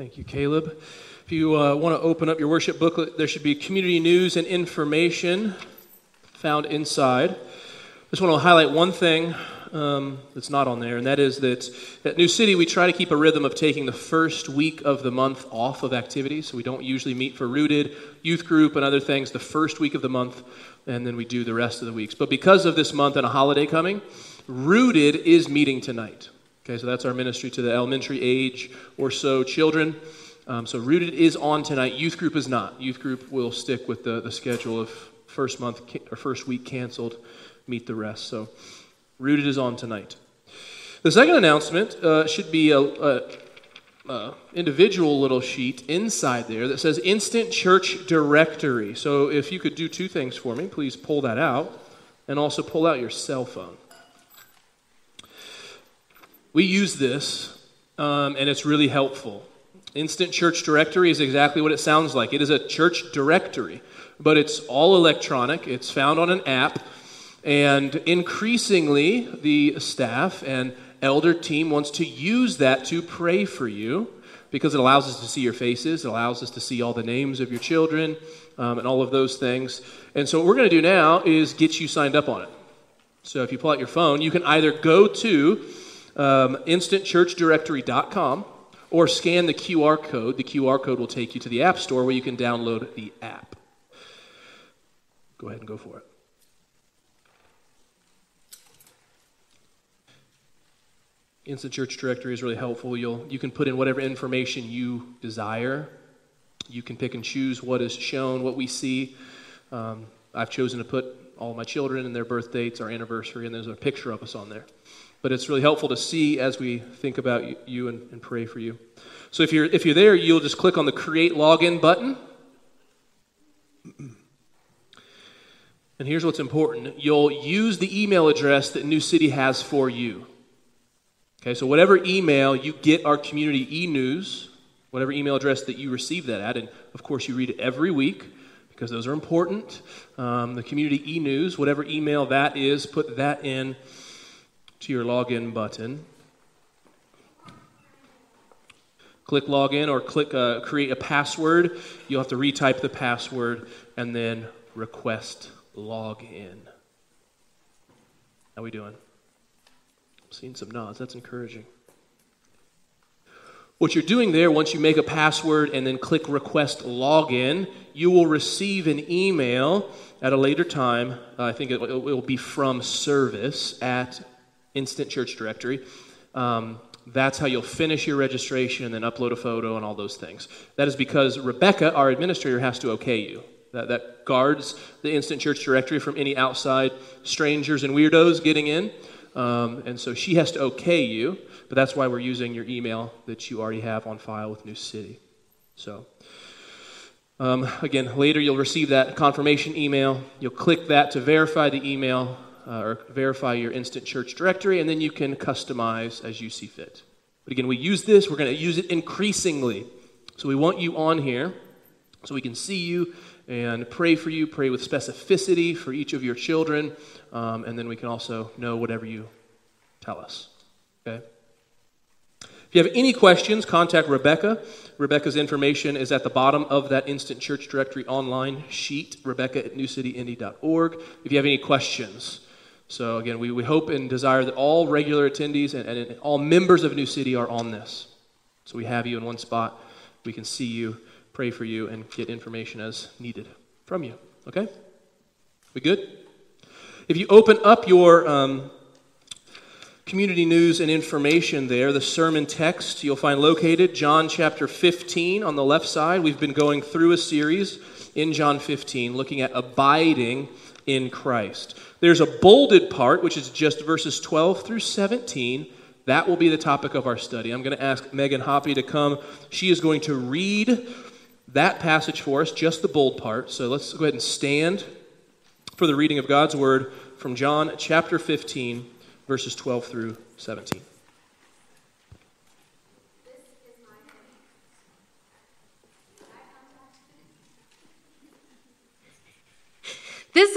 Thank you, Caleb. If you uh, want to open up your worship booklet, there should be community news and information found inside. I just want to highlight one thing um, that's not on there, and that is that at New City, we try to keep a rhythm of taking the first week of the month off of activities. So we don't usually meet for Rooted, youth group, and other things the first week of the month, and then we do the rest of the weeks. But because of this month and a holiday coming, Rooted is meeting tonight. Okay, so that's our ministry to the elementary age or so children. Um, so Rooted is on tonight. Youth group is not. Youth group will stick with the, the schedule of first month or first week canceled, meet the rest. So Rooted is on tonight. The second announcement uh, should be a, a, a, individual little sheet inside there that says Instant Church Directory. So if you could do two things for me, please pull that out and also pull out your cell phone. We use this, um, and it's really helpful. Instant Church Directory is exactly what it sounds like. It is a church directory, but it's all electronic. It's found on an app and increasingly, the staff and elder team wants to use that to pray for you because it allows us to see your faces, it allows us to see all the names of your children, um, and all of those things. And so, what we're going to do now is get you signed up on it. So, if you pull out your phone, you can either go to um, instantchurchdirectory.com or scan the QR code. The QR code will take you to the App Store where you can download the app. Go ahead and go for it. Instant Church Directory is really helpful. You'll, you can put in whatever information you desire. You can pick and choose what is shown, what we see. Um, I've chosen to put all my children and their birth dates, our anniversary, and there's a picture of us on there. But it's really helpful to see as we think about you and, and pray for you. So if you're, if you're there, you'll just click on the Create Login button. And here's what's important you'll use the email address that New City has for you. Okay, so whatever email you get our community e news, whatever email address that you receive that at, and of course you read it every week because those are important. Um, the community e news, whatever email that is, put that in to your login button. Click login or click uh, create a password. You'll have to retype the password and then request login. How we doing? I'm Seeing some nods. That's encouraging. What you're doing there, once you make a password and then click request login, you will receive an email at a later time. Uh, I think it, it, will be from service at Instant Church Directory. Um, that's how you'll finish your registration and then upload a photo and all those things. That is because Rebecca, our administrator, has to okay you. That, that guards the Instant Church Directory from any outside strangers and weirdos getting in. Um, and so she has to okay you, but that's why we're using your email that you already have on file with New City. So, um, again, later you'll receive that confirmation email. You'll click that to verify the email uh, or verify your instant church directory, and then you can customize as you see fit. But again, we use this, we're going to use it increasingly. So we want you on here so we can see you and pray for you, pray with specificity for each of your children, um, and then we can also know whatever you tell us. Okay? If you have any questions, contact Rebecca. Rebecca's information is at the bottom of that Instant Church Directory online sheet, rebecca at newcityindy.org. If you have any questions, so again, we, we hope and desire that all regular attendees and, and all members of New City are on this. So we have you in one spot. We can see you pray for you, and get information as needed from you. Okay? We good? If you open up your um, community news and information there, the sermon text you'll find located John chapter 15 on the left side. We've been going through a series in John 15 looking at abiding in Christ. There's a bolded part, which is just verses 12 through 17. That will be the topic of our study. I'm going to ask Megan Hoppy to come. She is going to read that passage for us, just the bold part. So let's go ahead and stand for the reading of God's word from John chapter 15, verses 12 through 17. This is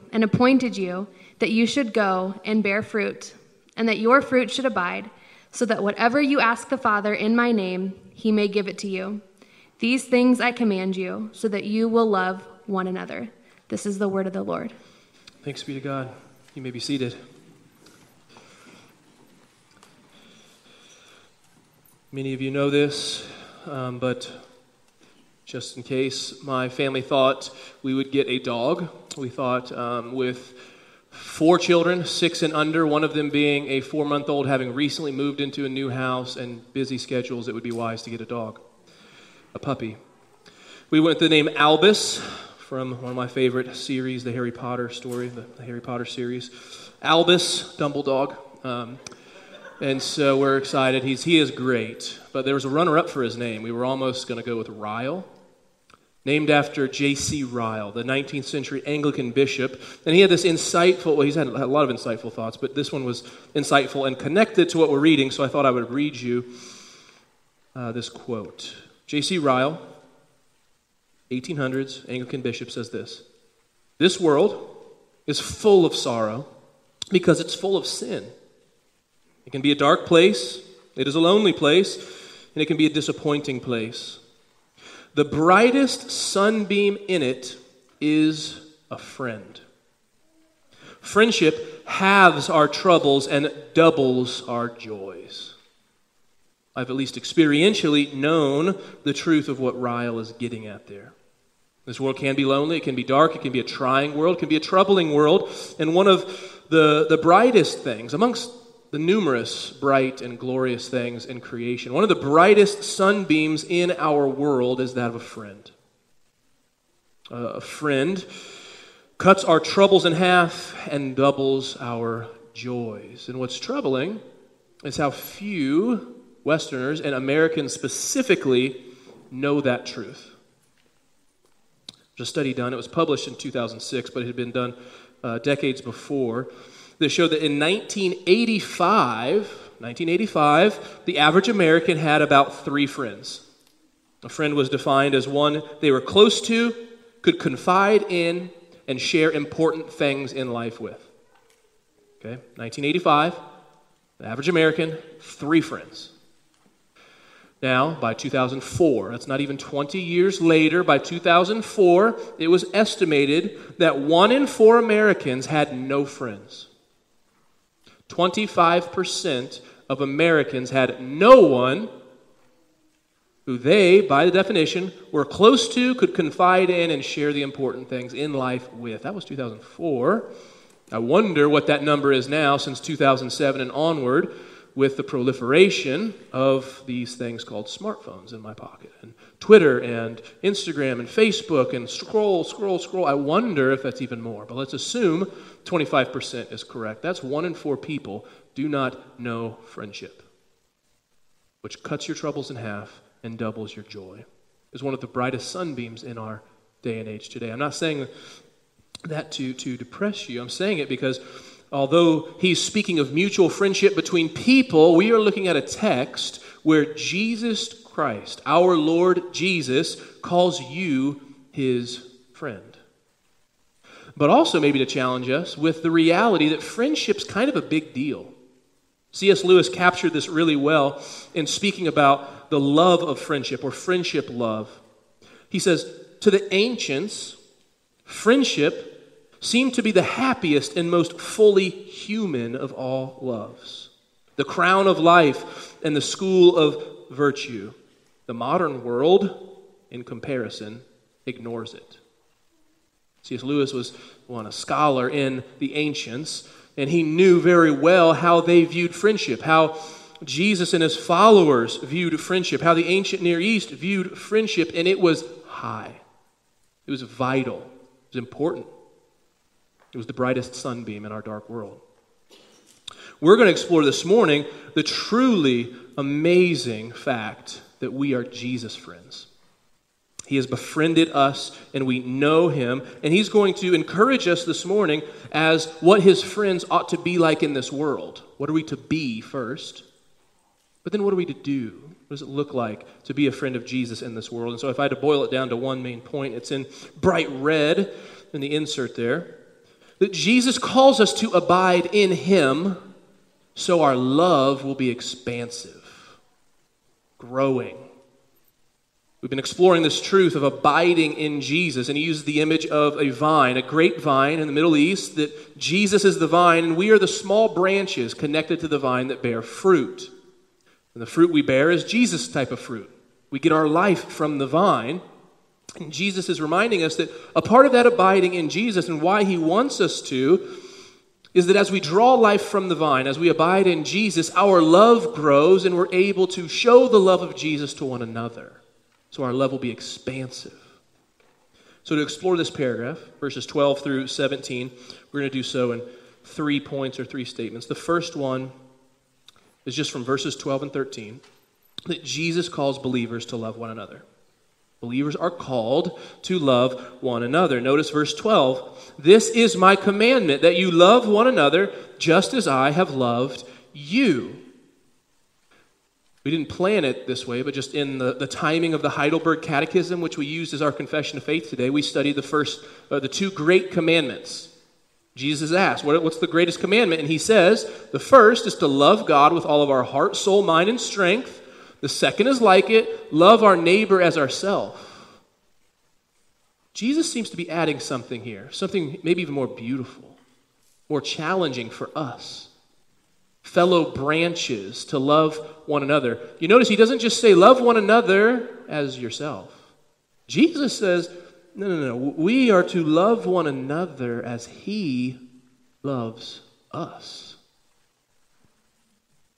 and appointed you that you should go and bear fruit, and that your fruit should abide, so that whatever you ask the Father in my name, he may give it to you. These things I command you, so that you will love one another. This is the word of the Lord. Thanks be to God. You may be seated. Many of you know this, um, but just in case, my family thought we would get a dog. We thought um, with four children, six and under, one of them being a four month old, having recently moved into a new house and busy schedules, it would be wise to get a dog, a puppy. We went with the name Albus from one of my favorite series, the Harry Potter story, the, Harry Potter series. Albus, Dumbledore. Um, and so we're excited. He's, he is great. But there was a runner up for his name. We were almost going to go with Ryle, named after J.C. Ryle, the 19th century Anglican bishop. And he had this insightful, well, he's had a lot of insightful thoughts, but this one was insightful and connected to what we're reading, so I thought I would read you uh, this quote. J.C. Ryle 1800s, Anglican bishop says this This world is full of sorrow because it's full of sin. It can be a dark place, it is a lonely place, and it can be a disappointing place. The brightest sunbeam in it is a friend. Friendship halves our troubles and doubles our joys. I've at least experientially known the truth of what Ryle is getting at there. This world can be lonely, it can be dark, it can be a trying world, it can be a troubling world. And one of the, the brightest things, amongst the numerous bright and glorious things in creation, one of the brightest sunbeams in our world is that of a friend. Uh, a friend cuts our troubles in half and doubles our joys. And what's troubling is how few Westerners, and Americans specifically, know that truth There's a study done. It was published in 2006, but it had been done uh, decades before that showed that in 1985, 1985, the average American had about three friends. A friend was defined as one they were close to, could confide in, and share important things in life with. Okay, 1985, the average American, three friends. Now, by 2004, that's not even 20 years later, by 2004, it was estimated that one in four Americans had no friends. 25% of Americans had no one who they, by the definition, were close to, could confide in, and share the important things in life with. That was 2004. I wonder what that number is now since 2007 and onward with the proliferation of these things called smartphones in my pocket and Twitter and Instagram and Facebook and scroll, scroll, scroll. I wonder if that's even more, but let's assume 25% is correct. That's one in four people do not know friendship, which cuts your troubles in half and doubles your joy. Is one of the brightest sunbeams in our day and age today. I'm not saying that to, to depress you, I'm saying it because although he's speaking of mutual friendship between people, we are looking at a text where Jesus Christ, our Lord Jesus, calls you his friend. But also, maybe to challenge us with the reality that friendship's kind of a big deal. C.S. Lewis captured this really well in speaking about the love of friendship or friendship love. He says, To the ancients, friendship seem to be the happiest and most fully human of all loves. The crown of life and the school of virtue. The modern world, in comparison, ignores it. C.S. Lewis was one, a scholar in the ancients, and he knew very well how they viewed friendship, how Jesus and his followers viewed friendship, how the ancient Near East viewed friendship, and it was high. It was vital. It was important. It was the brightest sunbeam in our dark world. We're going to explore this morning the truly amazing fact that we are Jesus' friends. He has befriended us and we know him. And he's going to encourage us this morning as what his friends ought to be like in this world. What are we to be first? But then what are we to do? What does it look like to be a friend of Jesus in this world? And so if I had to boil it down to one main point, it's in bright red in the insert there that Jesus calls us to abide in him so our love will be expansive, growing. We've been exploring this truth of abiding in Jesus, and he uses the image of a vine, a grapevine in the Middle East, that Jesus is the vine, and we are the small branches connected to the vine that bear fruit. And the fruit we bear is Jesus type of fruit. We get our life from the vine. And Jesus is reminding us that a part of that abiding in Jesus and why he wants us to is that as we draw life from the vine, as we abide in Jesus, our love grows and we're able to show the love of Jesus to one another. So our love will be expansive. So, to explore this paragraph, verses 12 through 17, we're going to do so in three points or three statements. The first one is just from verses 12 and 13 that Jesus calls believers to love one another. Believers are called to love one another. Notice verse 12. This is my commandment that you love one another just as I have loved you. We didn't plan it this way, but just in the, the timing of the Heidelberg Catechism, which we used as our confession of faith today, we studied the first, uh, the two great commandments. Jesus asked, what, What's the greatest commandment? And he says, The first is to love God with all of our heart, soul, mind, and strength. The second is like it love our neighbor as ourselves. Jesus seems to be adding something here, something maybe even more beautiful, more challenging for us. Fellow branches to love one another. You notice he doesn't just say, love one another as yourself. Jesus says, no, no, no. We are to love one another as he loves us.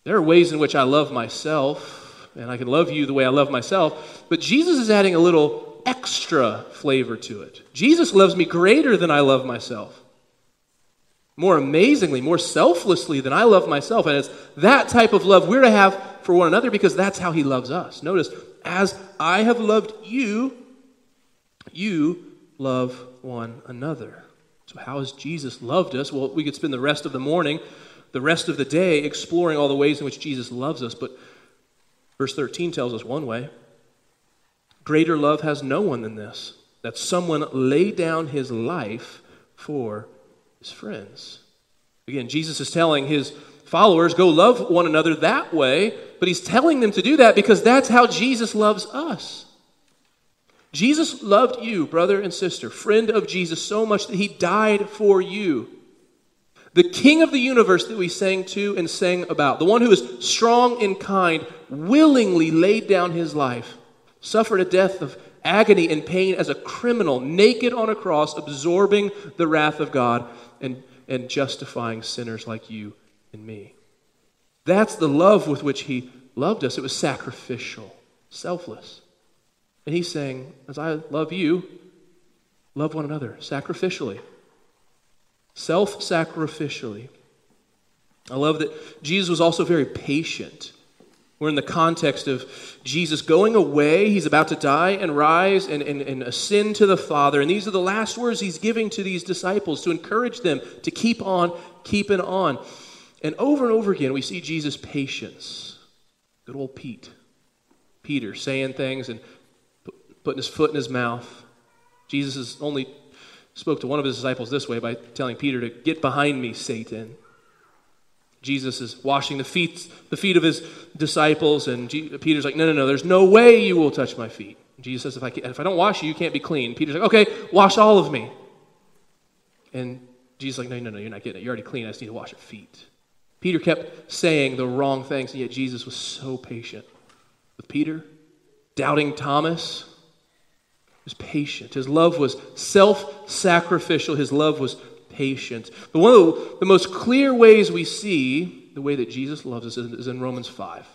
There are ways in which I love myself and I can love you the way I love myself. But Jesus is adding a little extra flavor to it. Jesus loves me greater than I love myself. More amazingly, more selflessly than I love myself. And it's that type of love we're to have for one another because that's how he loves us. Notice, as I have loved you, you love one another. So, how has Jesus loved us? Well, we could spend the rest of the morning, the rest of the day exploring all the ways in which Jesus loves us, but Verse 13 tells us one way Greater love has no one than this, that someone lay down his life for his friends. Again, Jesus is telling his followers, go love one another that way, but he's telling them to do that because that's how Jesus loves us. Jesus loved you, brother and sister, friend of Jesus, so much that he died for you. The King of the universe that we sang to and sang about, the one who is strong and kind, willingly laid down his life, suffered a death of agony and pain as a criminal, naked on a cross, absorbing the wrath of God and, and justifying sinners like you and me. That's the love with which he loved us. It was sacrificial, selfless. And he's saying, as I love you, love one another sacrificially self sacrificially. I love that Jesus was also very patient. We're in the context of Jesus going away. He's about to die and rise and, and, and ascend to the Father. And these are the last words he's giving to these disciples to encourage them to keep on keeping on. And over and over again, we see Jesus' patience. Good old Pete. Peter saying things and putting his foot in his mouth. Jesus is only spoke to one of his disciples this way by telling Peter to get behind me, Satan. Jesus is washing the feet, the feet of his disciples, and Peter's like, No, no, no, there's no way you will touch my feet. Jesus says, if I, if I don't wash you, you can't be clean. Peter's like, Okay, wash all of me. And Jesus like, No, no, no, you're not getting it. You're already clean. I just need to wash your feet. Peter kept saying the wrong things, and yet Jesus was so patient with Peter, doubting Thomas, was patient. His love was self sacrificial. His love was patient. But one of the most clear ways we see the way that Jesus loves us is in Romans 5.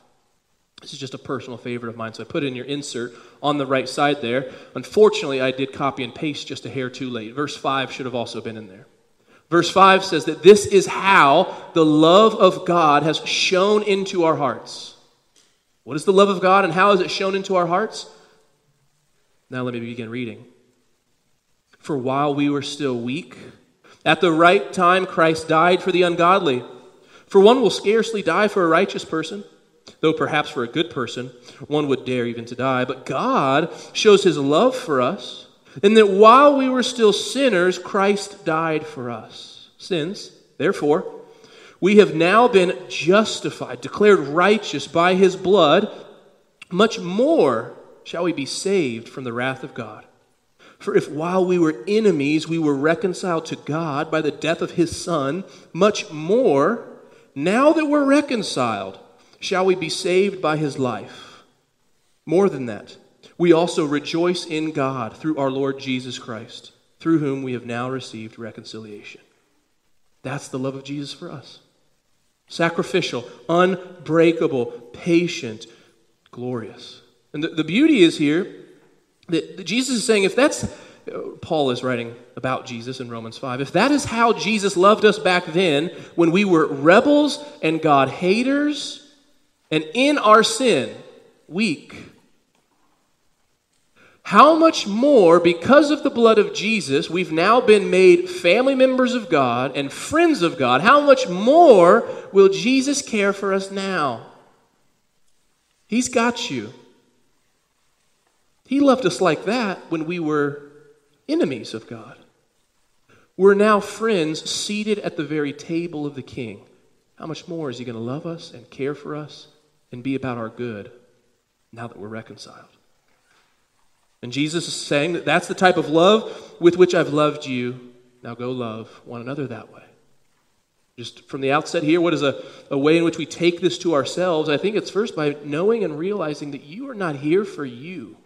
This is just a personal favorite of mine, so I put it in your insert on the right side there. Unfortunately, I did copy and paste just a hair too late. Verse 5 should have also been in there. Verse 5 says that this is how the love of God has shown into our hearts. What is the love of God and how is it shown into our hearts? Now let me begin reading. For while we were still weak, at the right time Christ died for the ungodly. For one will scarcely die for a righteous person, though perhaps for a good person one would dare even to die. But God shows his love for us, in that while we were still sinners, Christ died for us. Since, therefore, we have now been justified, declared righteous by his blood, much more shall we be saved from the wrath of God. For if while we were enemies we were reconciled to God by the death of his Son, much more, now that we're reconciled, shall we be saved by his life. More than that, we also rejoice in God through our Lord Jesus Christ, through whom we have now received reconciliation. That's the love of Jesus for us sacrificial, unbreakable, patient, glorious. And the, the beauty is here that, that Jesus is saying if that's, Paul is writing about Jesus in Romans 5, if that is how Jesus loved us back then when we were rebels and God haters and in our sin, weak, how much more, because of the blood of Jesus, we've now been made family members of God and friends of God, how much more will Jesus care for us now? He's got you. He loved us like that when we were enemies of God. We're now friends seated at the very table of the King. How much more is He going to love us and care for us and be about our good now that we're reconciled? And Jesus is saying that that's the type of love with which I've loved you. Now go love one another that way. Just from the outset here, what is a, a way in which we take this to ourselves? I think it's first by knowing and realizing that you are not here for you.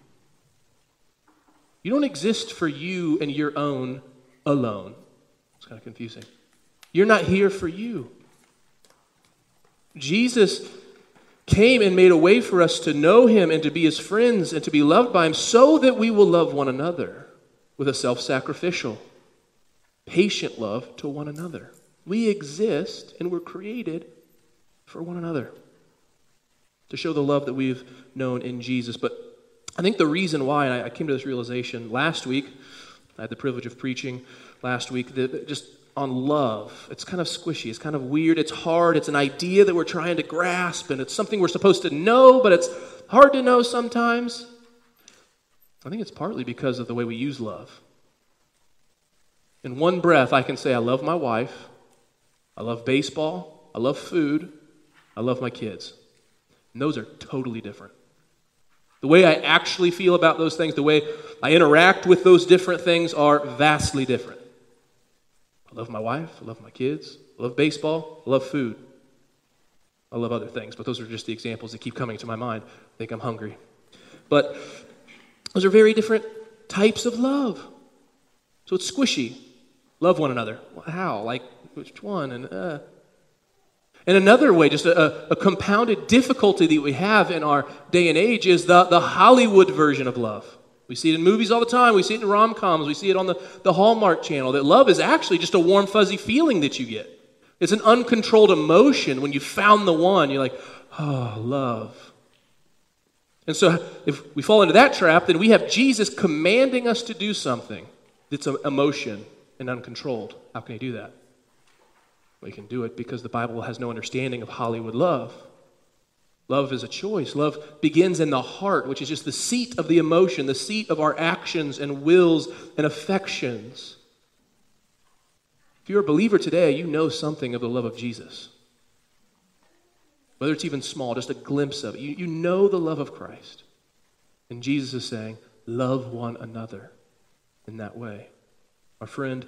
You don't exist for you and your own alone. It's kind of confusing. You're not here for you. Jesus came and made a way for us to know him and to be his friends and to be loved by him so that we will love one another with a self sacrificial, patient love to one another. We exist and were created for one another to show the love that we've known in Jesus. But I think the reason why, and I came to this realization last week, I had the privilege of preaching last week, that just on love. It's kind of squishy, it's kind of weird, it's hard, it's an idea that we're trying to grasp, and it's something we're supposed to know, but it's hard to know sometimes. I think it's partly because of the way we use love. In one breath, I can say, I love my wife, I love baseball, I love food, I love my kids. And those are totally different. The way I actually feel about those things, the way I interact with those different things are vastly different. I love my wife, I love my kids, I love baseball, I love food. I love other things, but those are just the examples that keep coming to my mind. I think I'm hungry. But those are very different types of love. So it's squishy. Love one another. How? Like, which one? And, uh, and another way, just a, a, compounded difficulty that we have in our day and age is the, the Hollywood version of love. We see it in movies all the time. We see it in rom coms. We see it on the, the Hallmark channel that love is actually just a warm, fuzzy feeling that you get. It's an uncontrolled emotion when you found the one. You're like, oh, love. And so if we fall into that trap, then we have Jesus commanding us to do something that's an emotion and uncontrolled. How can he do that? We can do it because the Bible has no understanding of Hollywood love. Love is a choice. Love begins in the heart, which is just the seat of the emotion, the seat of our actions and wills and affections. If you're a believer today, you know something of the love of Jesus. Whether it's even small, just a glimpse of it. You, you know the love of Christ. And Jesus is saying, love one another in that way. Our friend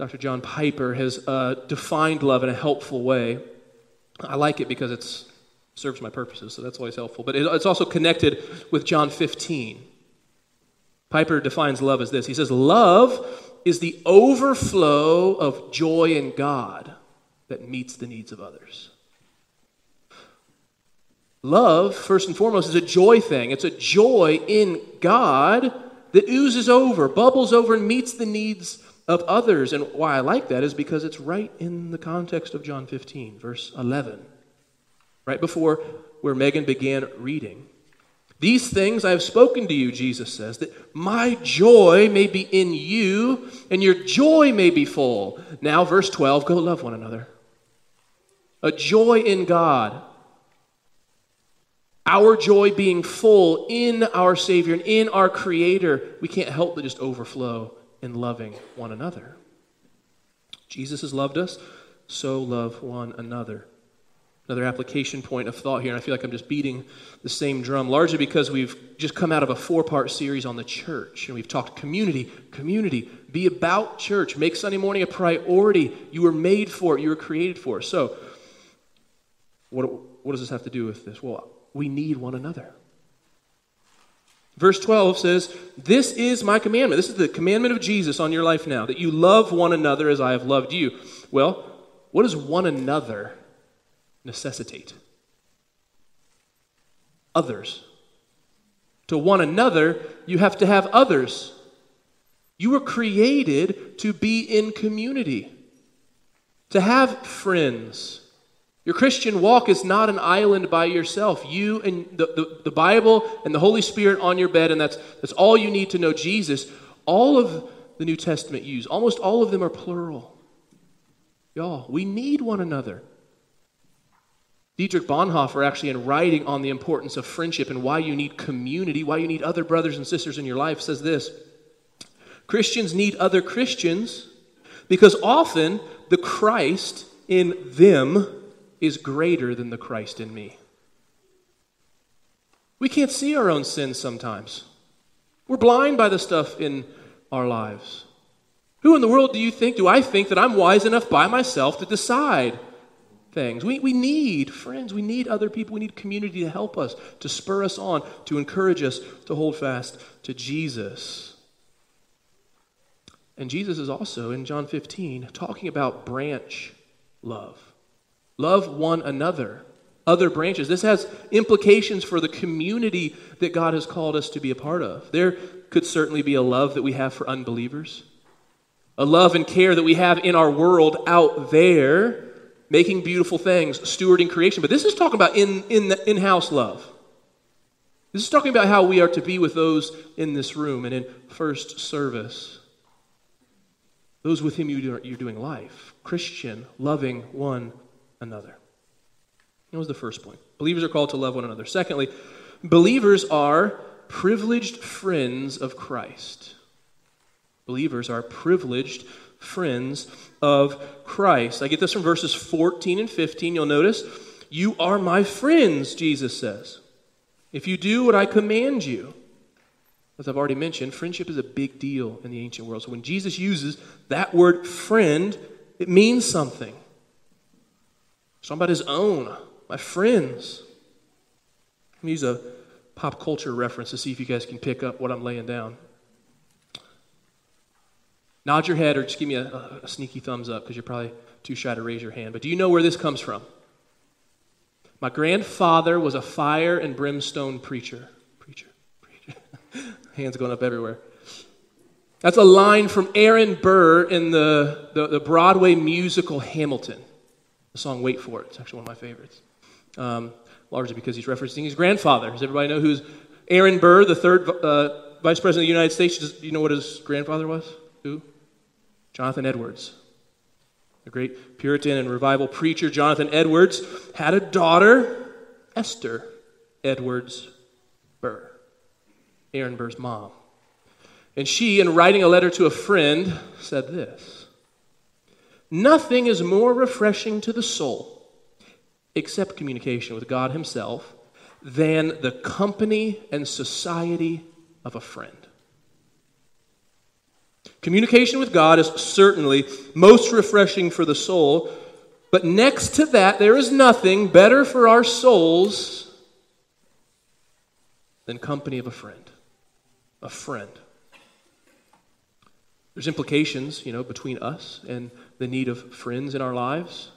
Dr. John Piper has uh, defined love in a helpful way. I like it because it serves my purposes, so that's always helpful. But it, it's also connected with John 15. Piper defines love as this He says, Love is the overflow of joy in God that meets the needs of others. Love, first and foremost, is a joy thing. It's a joy in God that oozes over, bubbles over, and meets the needs of others. And why I like that is because it's right in the context of John 15, verse 11. Right before where Megan began reading. These things I have spoken to you, Jesus says, that my joy may be in you and your joy may be full. Now, verse 12 go love one another. A joy in God. Our joy being full in our Savior and in our Creator, we can't help but just overflow in loving one another. Jesus has loved us, so love one another. Another application point of thought here, and I feel like I'm just beating the same drum, largely because we've just come out of a four part series on the church, and we've talked community, community, be about church, make Sunday morning a priority. You were made for it, you were created for it. So, what, what does this have to do with this? Well, we need one another. Verse 12 says, This is my commandment. This is the commandment of Jesus on your life now, that you love one another as I have loved you. Well, what does one another necessitate. Others. To one another, you have to have others. You were created to be in community, to have friends. Your Christian walk is not an island by yourself. You and the, the, the, Bible and the Holy Spirit on your bed, and that's, that's all you need to know Jesus. All of the New Testament use, almost all of them are plural. Y'all, we need one another. Dietrich Bonhoeffer, actually, in writing on the importance of friendship and why you need community, why you need other brothers and sisters in your life, says this Christians need other Christians because often the Christ in them is greater than the Christ in me. We can't see our own sins sometimes. We're blind by the stuff in our lives. Who in the world do you think, do I think that I'm wise enough by myself to decide things. We, we need friends. We need other people. We need community to help us, to spur us on, to encourage us to hold fast to Jesus. And Jesus is also in John 15 talking about branch love. Love one another, other branches. This has implications for the community that God has called us to be a part of. There could certainly be a love that we have for unbelievers, a love and care that we have in our world out there making beautiful things, stewarding creation. But this is talking about in, in the in-house love. This is talking about how we are to be with those in this room and in first service. Those with whom you are, you're doing life. Christian, loving one another. That was the first point. Believers are called to love one another. Secondly, believers are privileged friends of Christ. Believers are privileged friends of Christ. I get this from verses 14 and 15. You'll notice, You are my friends, Jesus says, if you do what I command you. As I've already mentioned, friendship is a big deal in the ancient world. So when Jesus uses that word friend, it means something. It's about his own, my friends. Let me use a pop culture reference to see if you guys can pick up what I'm laying down. Nod your head or just give me a, a sneaky thumbs up because you're probably too shy to raise your hand. But do you know where this comes from? My grandfather was a fire and brimstone preacher. Preacher, preacher. Hands going up everywhere. That's a line from Aaron Burr in the, the, the, Broadway musical Hamilton. The song Wait For It. It's actually one of my favorites. Um, largely because he's referencing his grandfather. Does everybody know who's Aaron Burr, the third uh, vice president of the United States? Do you know what his grandfather was? Who? Jonathan Edwards. A great Puritan and revival preacher, Jonathan Edwards, had a daughter, Esther Edwards Burr, Aaron Burr's mom. And she, in writing a letter to a friend, said this Nothing is more refreshing to the soul, except communication with God Himself, than the company and society of a friend. Communication with God is certainly most refreshing for the soul, but next to that, there is nothing better for our souls than company of a friend. A friend. There's implications, you know, between us and the need of friends in our lives.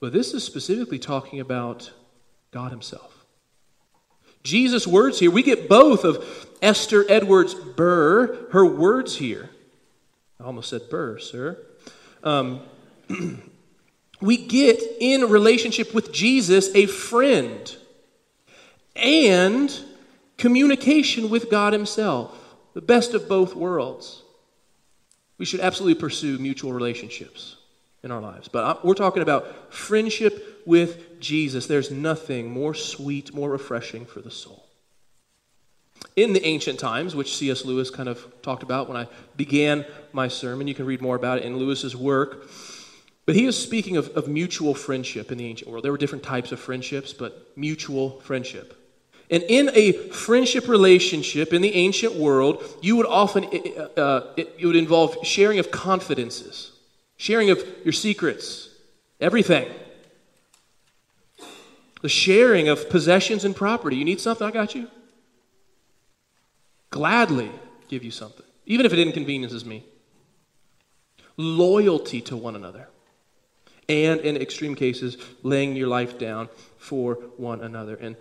But this is specifically talking about God Himself. Jesus' words here, we get both of Esther Edwards Burr, her words here. I almost said Burr, sir. Um, we get in relationship with Jesus a friend. and communication with God Himself, the best of both worlds. We should absolutely pursue mutual relationships in our lives. But uh, we're talking about friendship with Jesus. There's nothing more sweet, more refreshing for the soul. In the ancient times, which C.S. Lewis kind of talked about when I began my sermon, you can read more about it in Lewis's work. But he is speaking of, of mutual friendship in the ancient world. There were different types of friendships, but mutual friendship. And in a friendship relationship in the ancient world, you would often, uh, uh, it, it would involve sharing of confidences, sharing of your secrets, everything. The sharing of possessions and property. You need something? I got you. Gladly give you something, even if it inconveniences me. Loyalty to one another. And in extreme cases, laying your life down for one another. And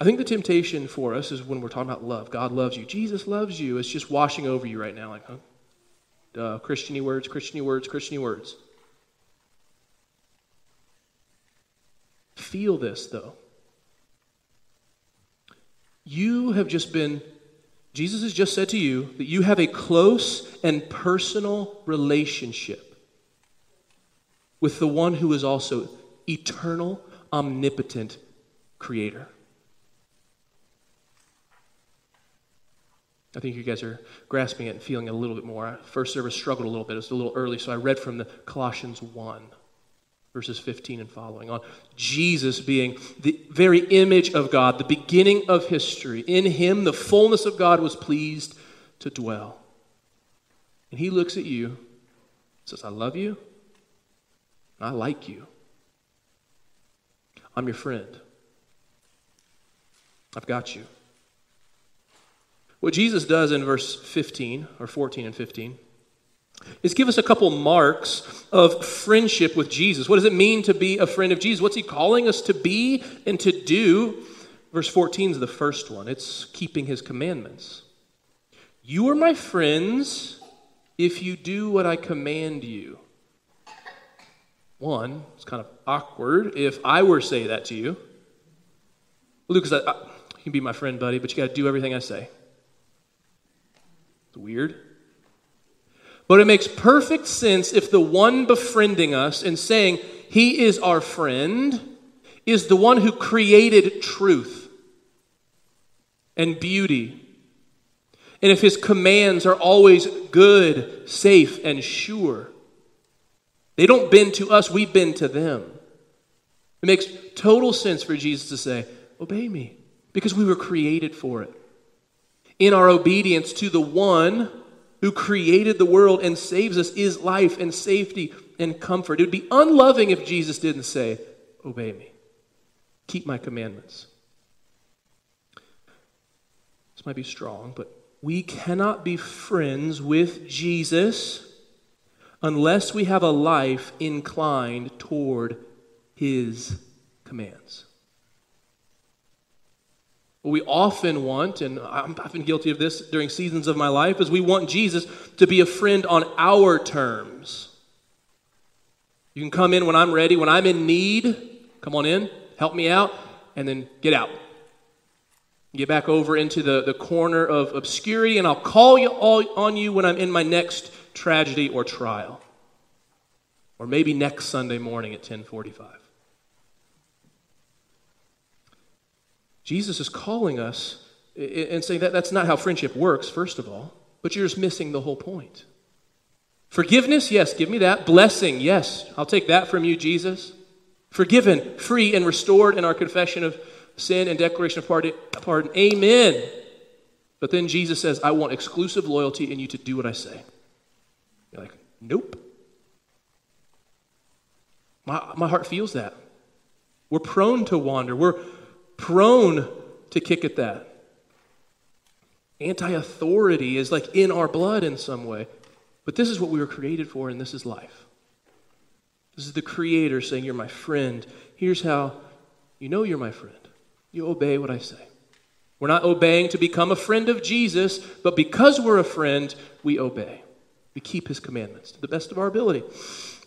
I think the temptation for us is when we're talking about love. God loves you. Jesus loves you. It's just washing over you right now, like, huh? Duh, Christiany words, Christiany words, Christiany words. Feel this, though. You have just been, Jesus has just said to you that you have a close and personal relationship with the one who is also eternal, omnipotent creator. I think you guys are grasping it and feeling it a little bit more. First service struggled a little bit. It was a little early, so I read from the Colossians 1, verses 15 and following, on Jesus being the very image of God, the beginning of history. In him, the fullness of God was pleased to dwell. And he looks at you says, I love you. I like you. I'm your friend. I've got you. What Jesus does in verse 15, or 14 and 15, is give us a couple marks of friendship with Jesus. What does it mean to be a friend of Jesus? What's he calling us to be and to do? Verse 14 is the first one it's keeping his commandments. You are my friends if you do what I command you. One, it's kind of awkward if I were to say that to you. Lucas, I, I, you can be my friend, buddy, but you got to do everything I say. It's weird. But it makes perfect sense if the one befriending us and saying he is our friend is the one who created truth and beauty. And if his commands are always good, safe, and sure, they don't bend to us, we bend to them. It makes total sense for Jesus to say, Obey me, because we were created for it in our obedience to the one who created the world and saves us is life and safety and comfort. It would be unloving if Jesus didn't say, Obey me, keep my commandments. This might be strong, but we cannot be friends with Jesus unless we have a life inclined toward his commands. What we often want, and I've been guilty of this during seasons of my life, is we want Jesus to be a friend on our terms. You can come in when I'm ready, when I'm in need, come on in, help me out, and then get out. Get back over into the, the corner of obscurity, and I'll call you all on you when I'm in my next tragedy or trial. Or maybe next Sunday morning at 1045. Jesus is calling us and saying that that's not how friendship works, first of all, but you're just missing the whole point. Forgiveness, yes, give me that. Blessing, yes, I'll take that from you, Jesus. Forgiven, free, and restored in our confession of sin and declaration of pardon. Amen. But then Jesus says, I want exclusive loyalty in you to do what I say. You're like, nope. My, my heart feels that. We're prone to wander. We're prone to kick at that. Anti authority is like in our blood in some way. But this is what we were created for, and this is life. This is the Creator saying, You're my friend. Here's how you know you're my friend you obey what I say. We're not obeying to become a friend of Jesus, but because we're a friend, we obey. We keep his commandments to the best of our ability.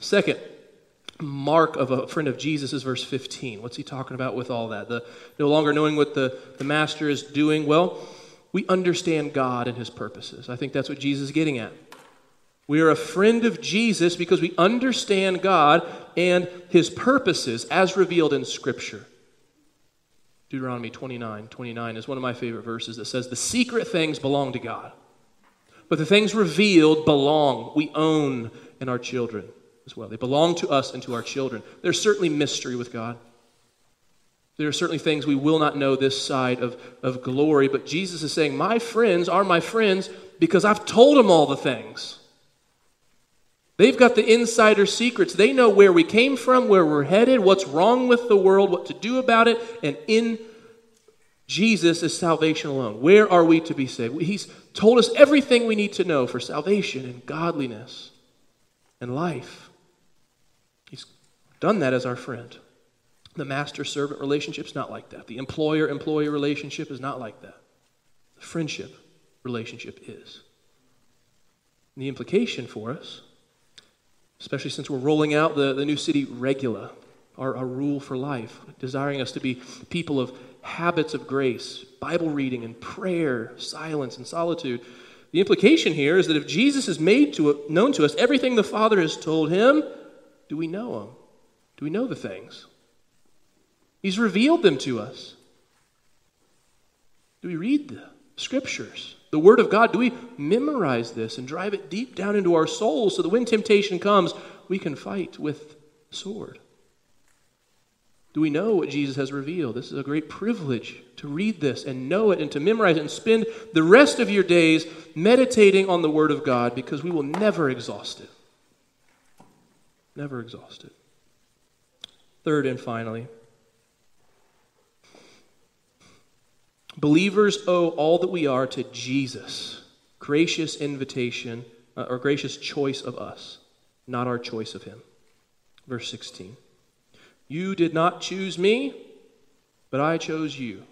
Second, mark of a friend of Jesus is verse 15. What's he talking about with all that? The no longer knowing what the, the master is doing. Well, we understand God and his purposes. I think that's what Jesus is getting at. We are a friend of Jesus because we understand God and his purposes as revealed in Scripture. Deuteronomy 29 29 is one of my favorite verses that says, The secret things belong to God, but the things revealed belong, we own, in our children as well. They belong to us and to our children. There's certainly mystery with God. There are certainly things we will not know this side of, of glory, but Jesus is saying, My friends are my friends because I've told them all the things. They've got the insider secrets. They know where we came from, where we're headed, what's wrong with the world, what to do about it, and in Jesus is salvation alone. Where are we to be saved? He's told us everything we need to know for salvation and godliness and life. Done that as our friend. The master servant relationship is not like that. The employer employee relationship is not like that. The friendship relationship is. And the implication for us especially since we're rolling out the, the new city regula, our, our rule for life, desiring us to be people of habits of grace, Bible reading and prayer, silence and solitude. The implication here is that if Jesus has made to, known to us everything the Father has told him, do we know him? Do we know the things? He's revealed them to us. Do we read the scriptures? the Word of God, do we memorize this and drive it deep down into our souls so that when temptation comes, we can fight with sword? Do we know what Jesus has revealed? This is a great privilege to read this and know it and to memorize it and spend the rest of your days meditating on the Word of God because we will never exhaust it. Never exhaust it. Third and finally, Believers owe all that we are to Jesus. Gracious invitation, uh, or gracious choice of us, not our choice of him. Verse 16 You did not choose me, but I chose you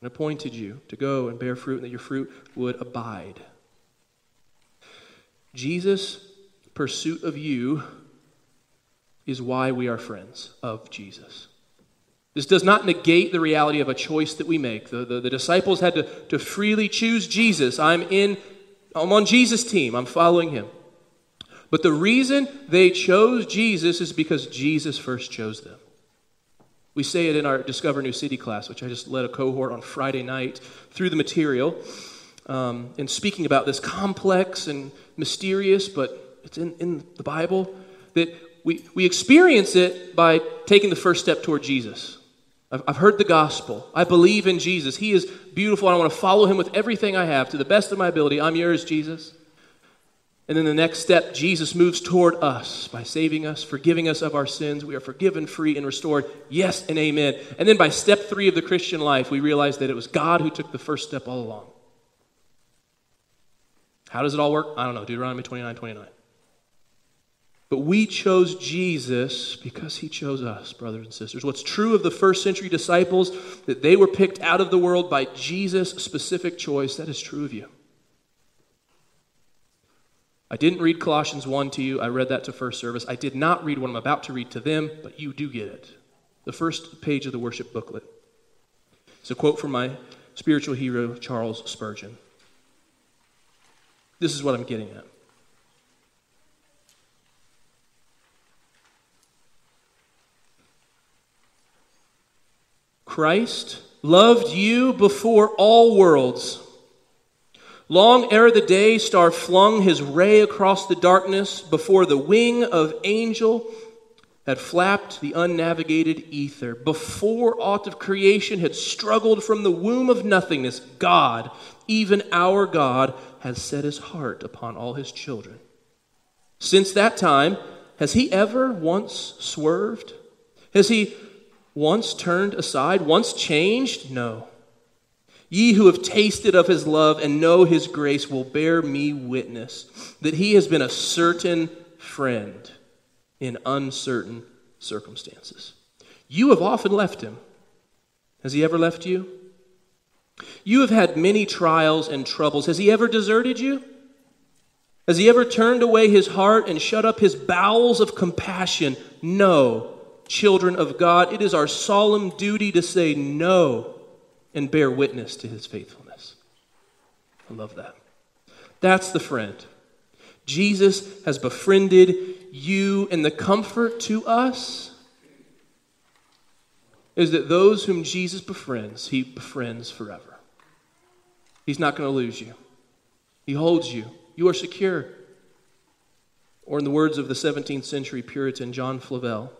and appointed you to go and bear fruit, and that your fruit would abide. Jesus' pursuit of you is why we are friends of Jesus. This does not negate the reality of a choice that we make. The, the, the, disciples had to, to freely choose Jesus. I'm in, I'm on Jesus' team. I'm following him. But the reason they chose Jesus is because Jesus first chose them. We say it in our Discover New City class, which I just led a cohort on Friday night through the material, um, and speaking about this complex and mysterious, but it's in, in the Bible, that we, we experience it by taking the first step toward Jesus. I've, heard the gospel. I believe in Jesus. He is beautiful. and I want to follow him with everything I have to the best of my ability. I'm yours, Jesus. And then the next step, Jesus moves toward us by saving us, forgiving us of our sins. We are forgiven, free, and restored. Yes and amen. And then by step three of the Christian life, we realize that it was God who took the first step all along. How does it all work? I don't know. Deuteronomy 29 29. But we chose Jesus because he chose us, brothers and sisters. What's true of the first century disciples, that they were picked out of the world by Jesus' specific choice, that is true of you. I didn't read Colossians 1 to you. I read that to first service. I did not read what I'm about to read to them, but you do get it. The first page of the worship booklet. It's a quote from my spiritual hero, Charles Spurgeon. This is what I'm getting at. Christ loved you before all worlds. Long ere the day star flung his ray across the darkness, before the wing of angel had flapped the unnavigated ether, before aught of creation had struggled from the womb of nothingness, God, even our God, has set his heart upon all his children. Since that time, has he ever once swerved? Has he once turned aside, once changed? No. Ye who have tasted of his love and know his grace will bear me witness that he has been a certain friend in uncertain circumstances. You have often left him. Has he ever left you? You have had many trials and troubles. Has he ever deserted you? Has he ever turned away his heart and shut up his bowels of compassion? No. Children of God, it is our solemn duty to say no and bear witness to his faithfulness. I love that. That's the friend. Jesus has befriended you, and the comfort to us is that those whom Jesus befriends, he befriends forever. He's not going to lose you, he holds you. You are secure. Or, in the words of the 17th century Puritan John Flavel,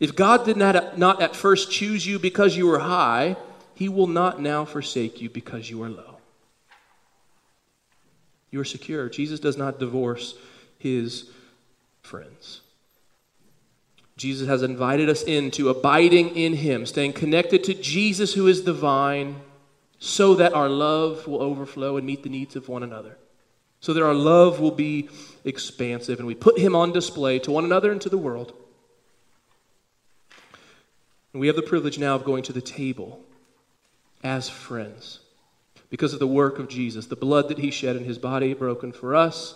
if God did not, not at first choose you because you were high, he will not now forsake you because you are low. You are secure. Jesus does not divorce his friends. Jesus has invited us into abiding in him, staying connected to Jesus, who is the vine, so that our love will overflow and meet the needs of one another so that our love will be expansive and we put him on display to one another and to the world. And we have the privilege now of going to the table as friends because of the work of Jesus, the blood that he shed in his body broken for us.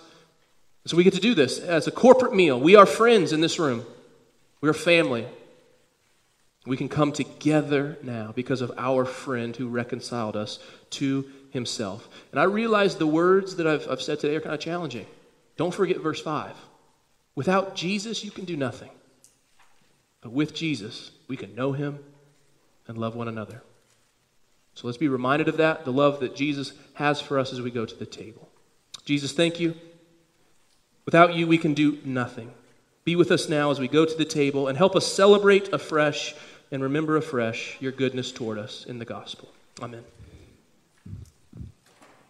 So we get to do this as a corporate meal. We are friends in this room, we are family. We can come together now because of our friend who reconciled us to himself. And I realize the words that I've, I've said today are kind of challenging. Don't forget verse 5. Without Jesus, you can do nothing. But with Jesus, we can know him and love one another. So let's be reminded of that, the love that Jesus has for us as we go to the table. Jesus, thank you. Without you, we can do nothing. Be with us now as we go to the table and help us celebrate afresh and remember afresh your goodness toward us in the gospel. Amen.